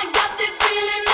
Hey,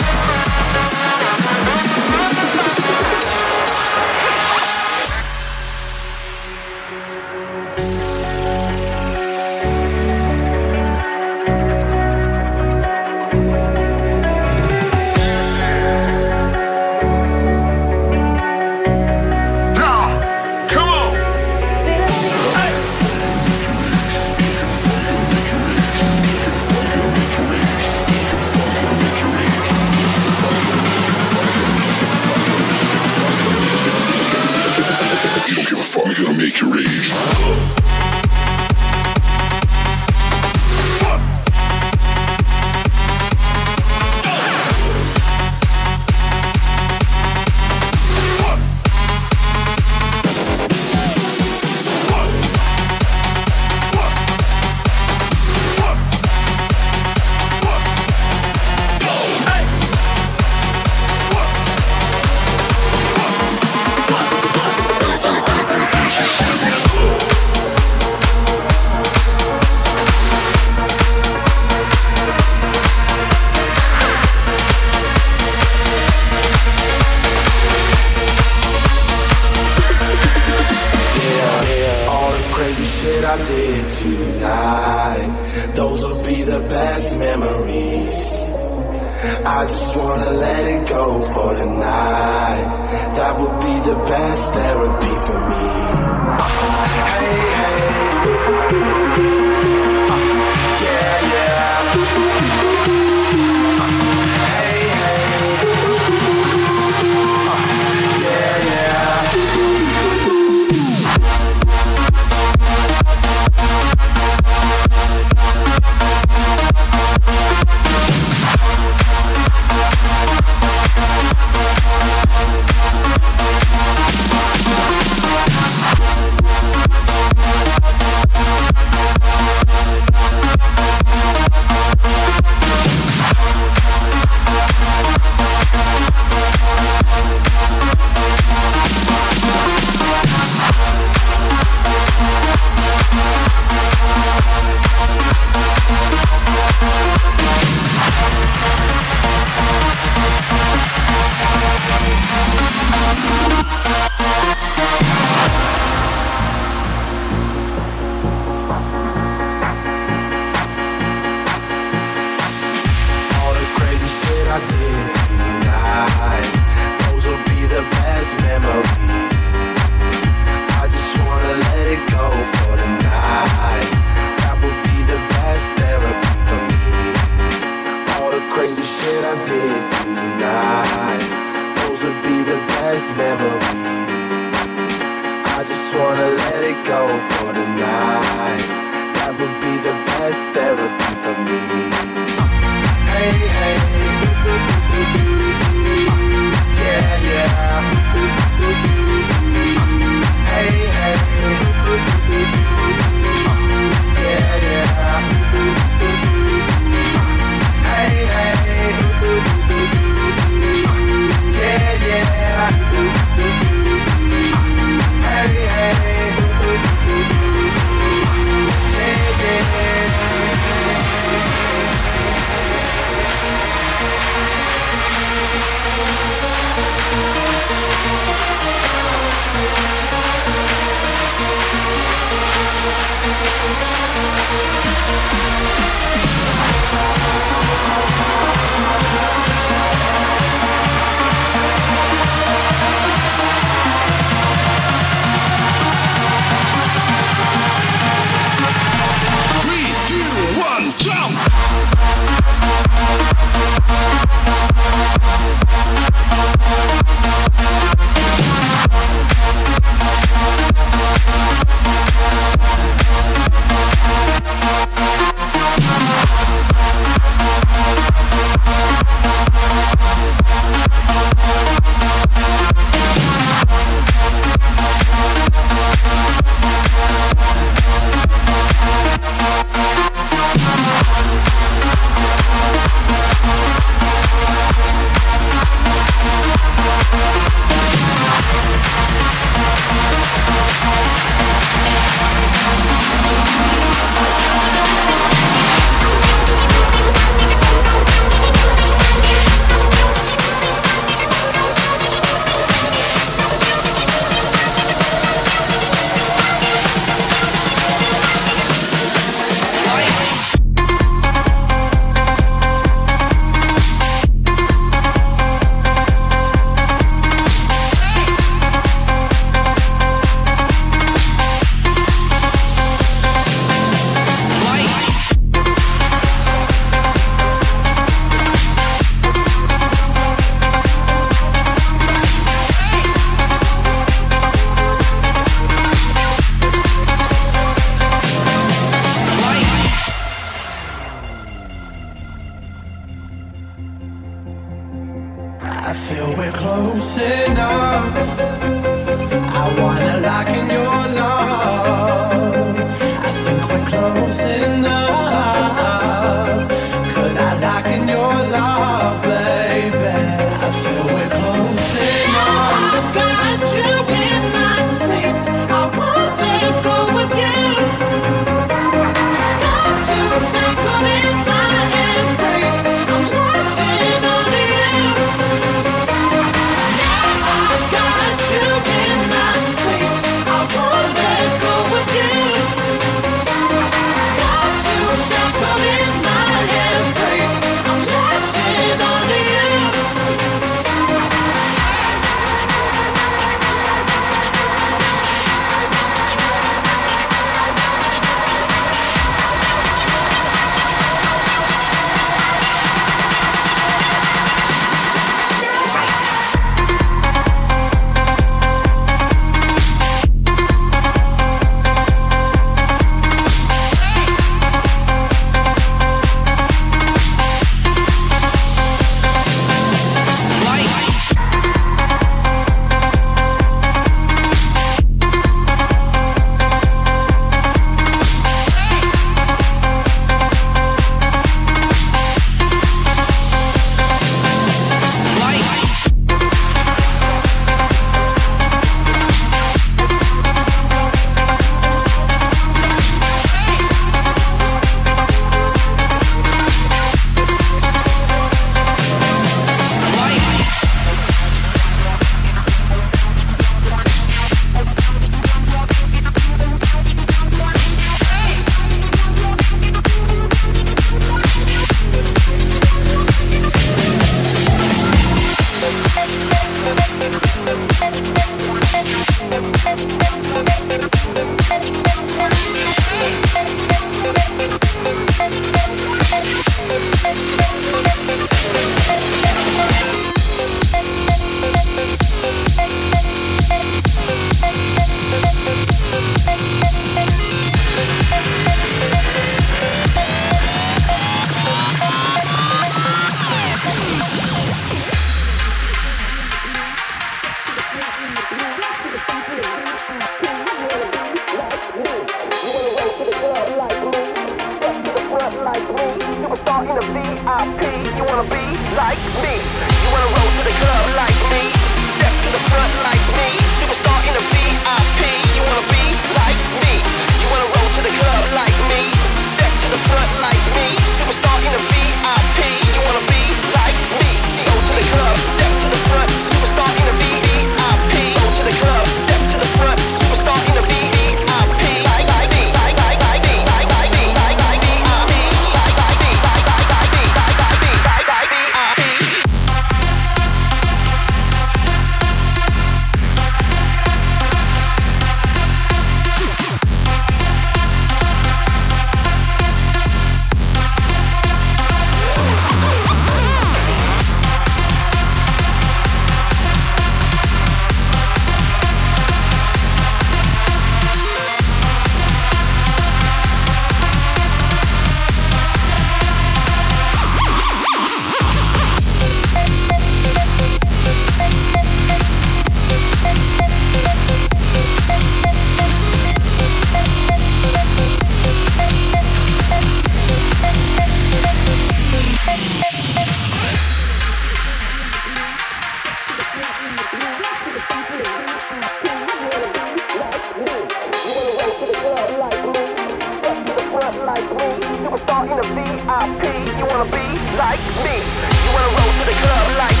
like me. You wanna roll to the club like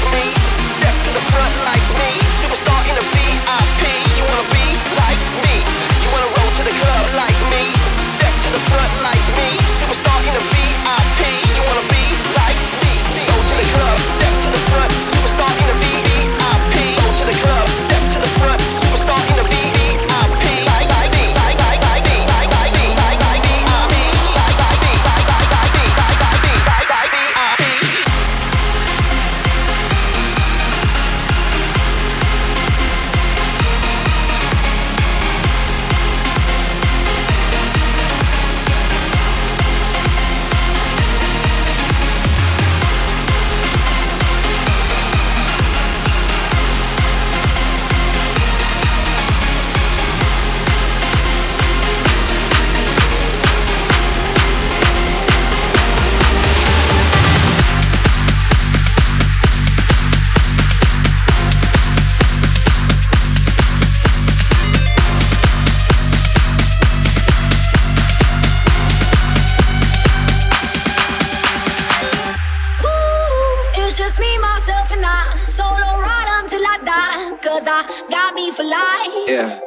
just me, myself, and I. Solo ride until I die. Cause I got me for life. Yeah.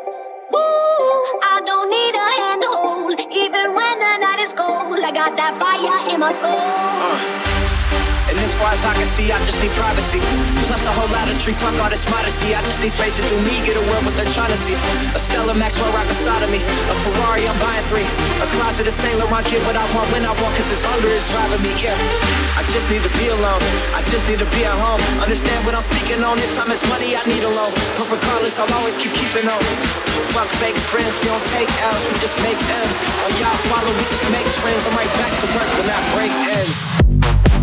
Ooh, I don't need a handhold. Even when the night is cold, I got that fire in my soul. Uh. And as far as I can see, I just need privacy. Plus a whole lot of tree, fuck all this modesty. I just need space to do me, get a world what they're trying to see. A Stella Maxwell right beside of me. A Ferrari, I'm buying three. A closet of Saint Laurent, get what I want when I want, cause this hunger is driving me, yeah. I just need to be alone. I just need to be at home. Understand what I'm speaking on. If time is money, I need a loan. But regardless, I'll always keep keeping on. Fuck fake friends, we don't take L's, we just make M's. While y'all follow, we just make trends. I'm right back to work when that break ends.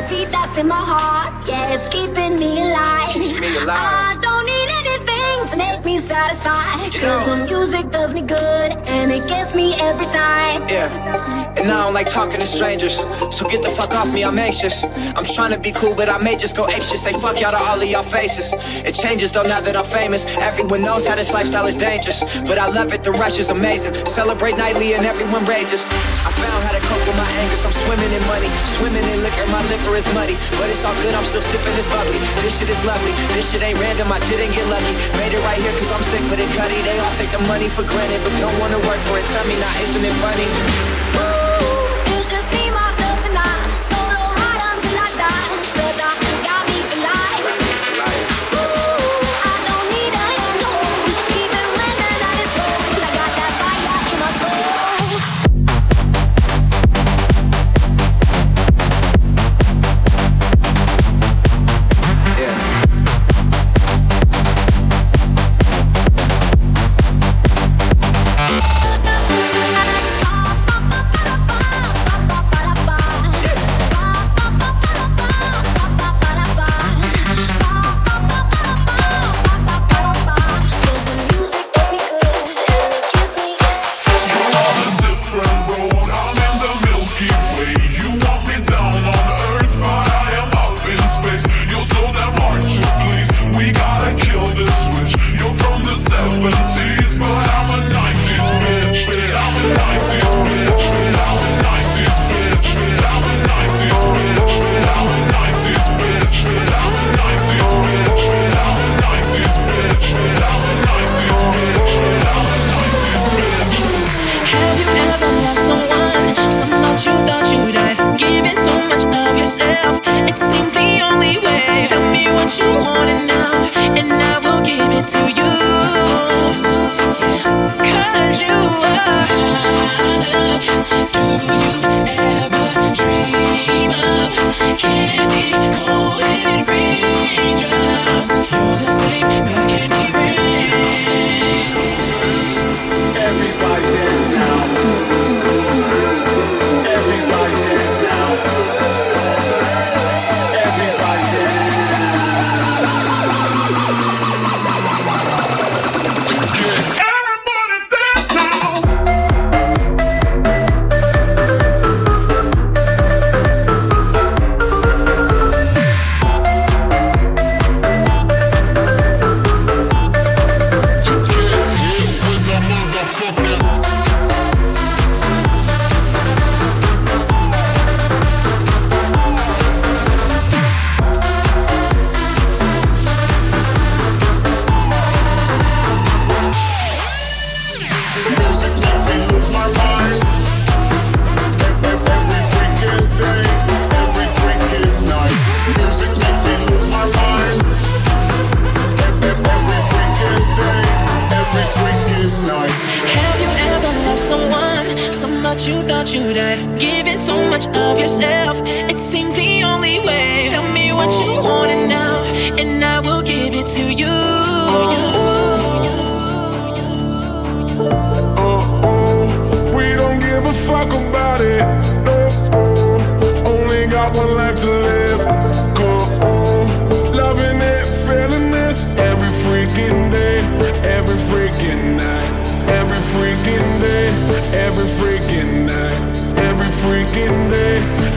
The beat that's in my heart. Yeah, it's keeping me alive. Keeps me alive. I don't need anything to make satisfied. Cause the music does me good and it gets me every time. Yeah. And I don't like talking to strangers. So get the fuck off me, I'm anxious. I'm trying to be cool, but I may just go ape shit. Say fuck y'all to all of y'all faces. It changes though now that I'm famous. Everyone knows how this lifestyle is dangerous. But I love it, the rush is amazing. Celebrate nightly and everyone rages. I found how to cope with my anger. I'm swimming in money, swimming in liquor. My liver is muddy. But it's all good, I'm still sipping this bubbly. This shit is lovely. This shit ain't random, I didn't get lucky. Made it right here cause I'm sick with it, cutty. They all take the money for granted, but don't wanna work for it. Tell me now, isn't it funny? It's just me, myself, and I. Solo ride until I die. one life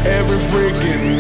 every freaking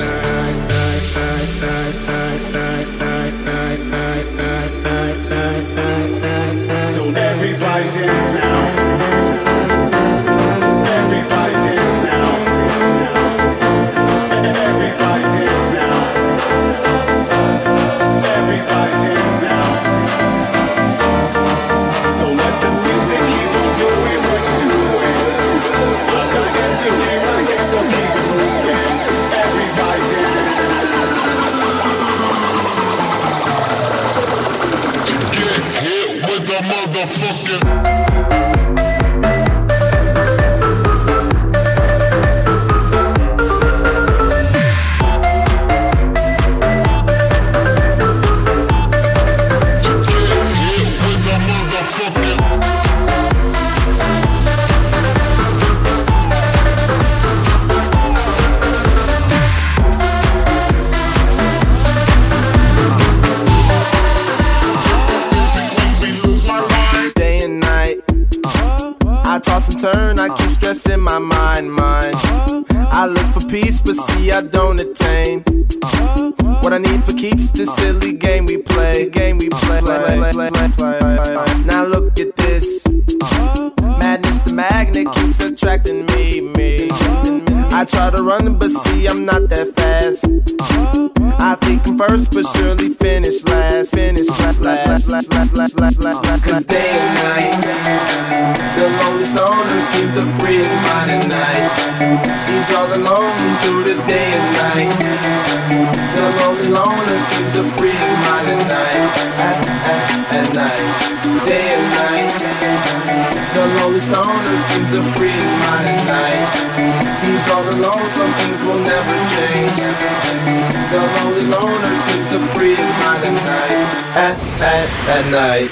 turn, I keep stressing my mind, mind. I look for peace, but see, I don't attain. What I need for keeps the silly game we play, game we play. Now look at this. Madness, the magnet keeps attracting me, me. I try to run, but see, I'm not that fast. I think I'm first, but surely finish last. Finish last, last, last, last, last, last, last. Cause day and night, the lonely stoner seems to free his mind at night. He's all alone through the day and night. The lonely loner seems to free his mind at night. At, at, at night, day and night. Lonely stoner seems to free his mind at night. He's all alone, some things will never change. The lonely loner seems to free his mind at night. At, at, at night.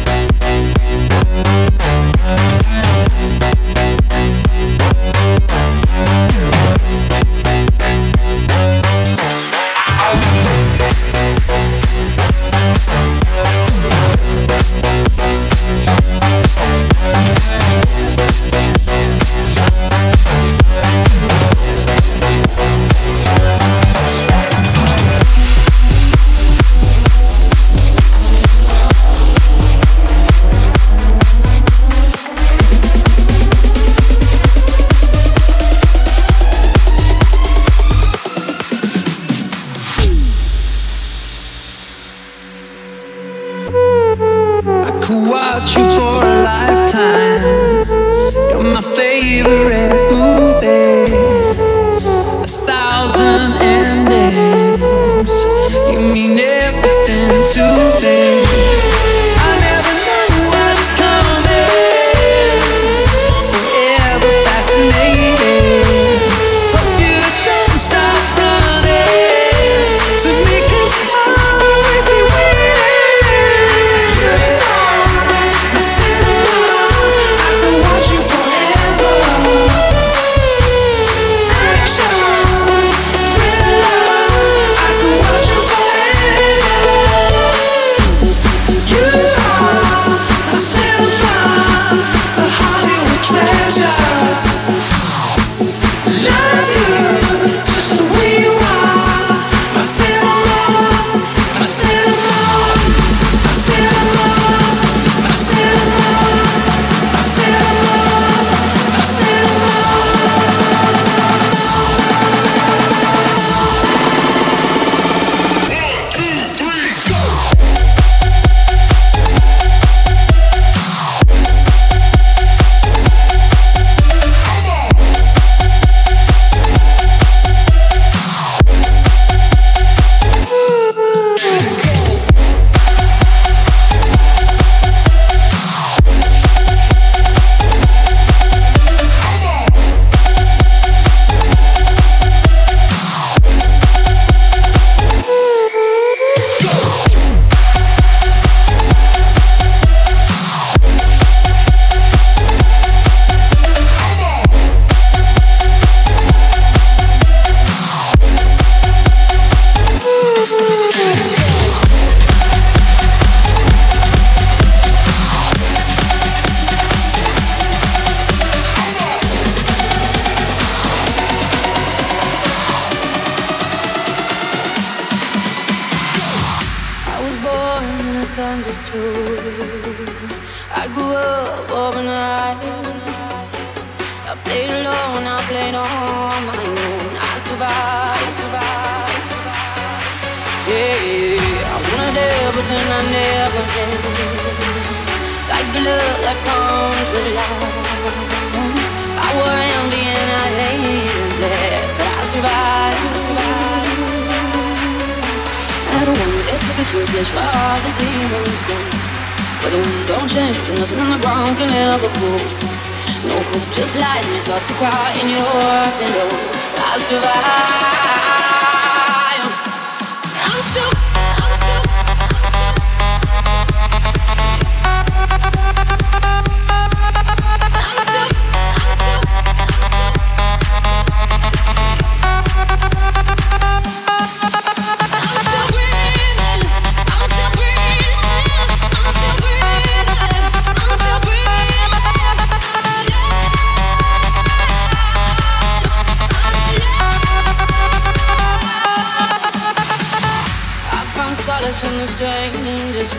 the strangest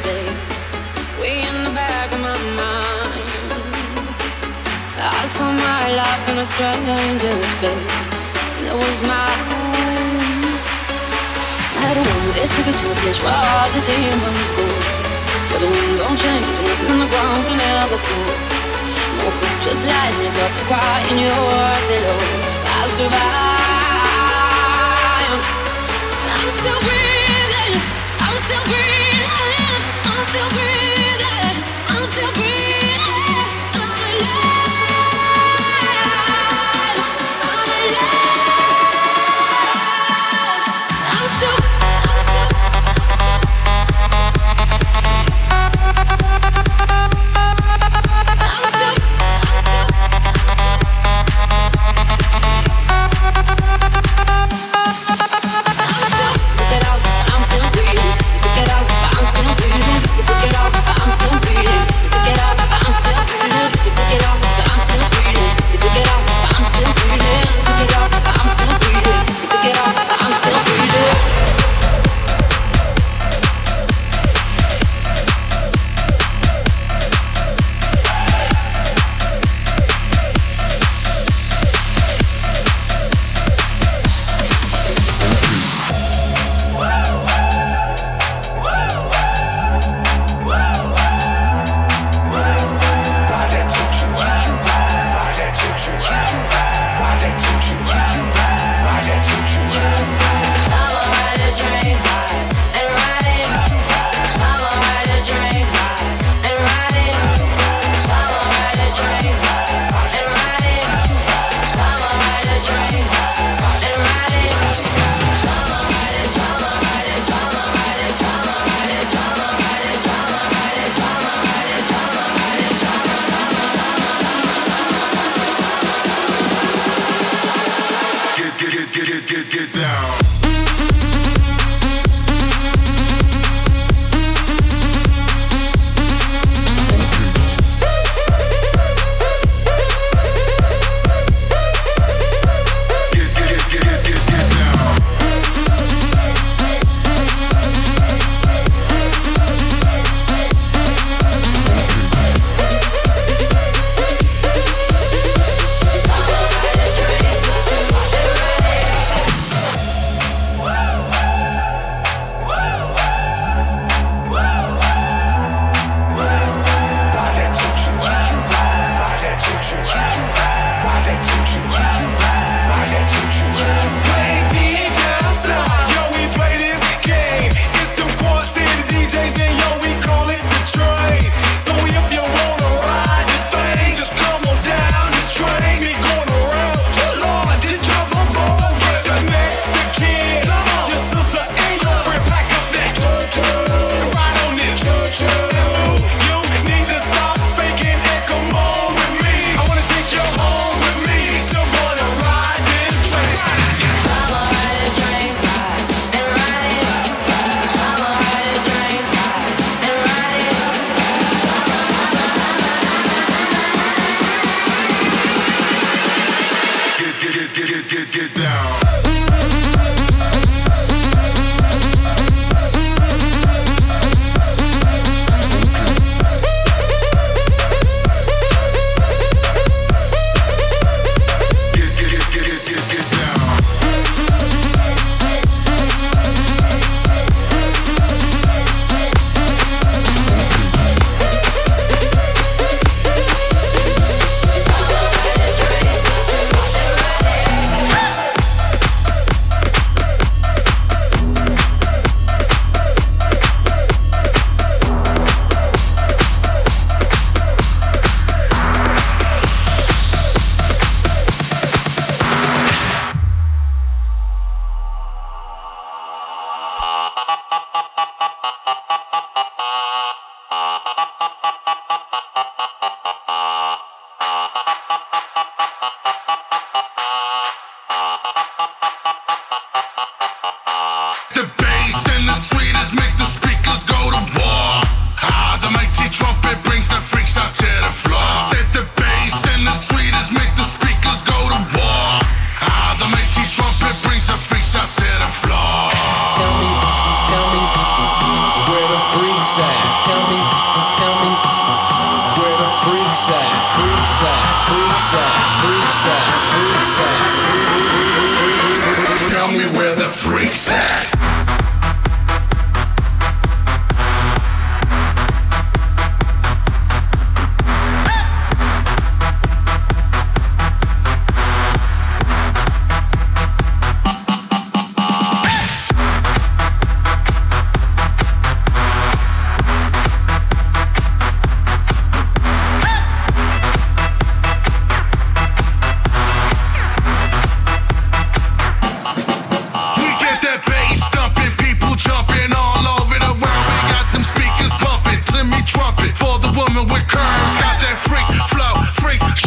way in the back of my mind. I saw my life in a stranger's face, and it was mine. I a woman that took it to a place where all the demons go. But the wind don't change, nothing in the ground can ever cool. No hope just lies, and you got to cry in your pillow. I'll survive. I'm still breathing. Still breathing.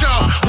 up.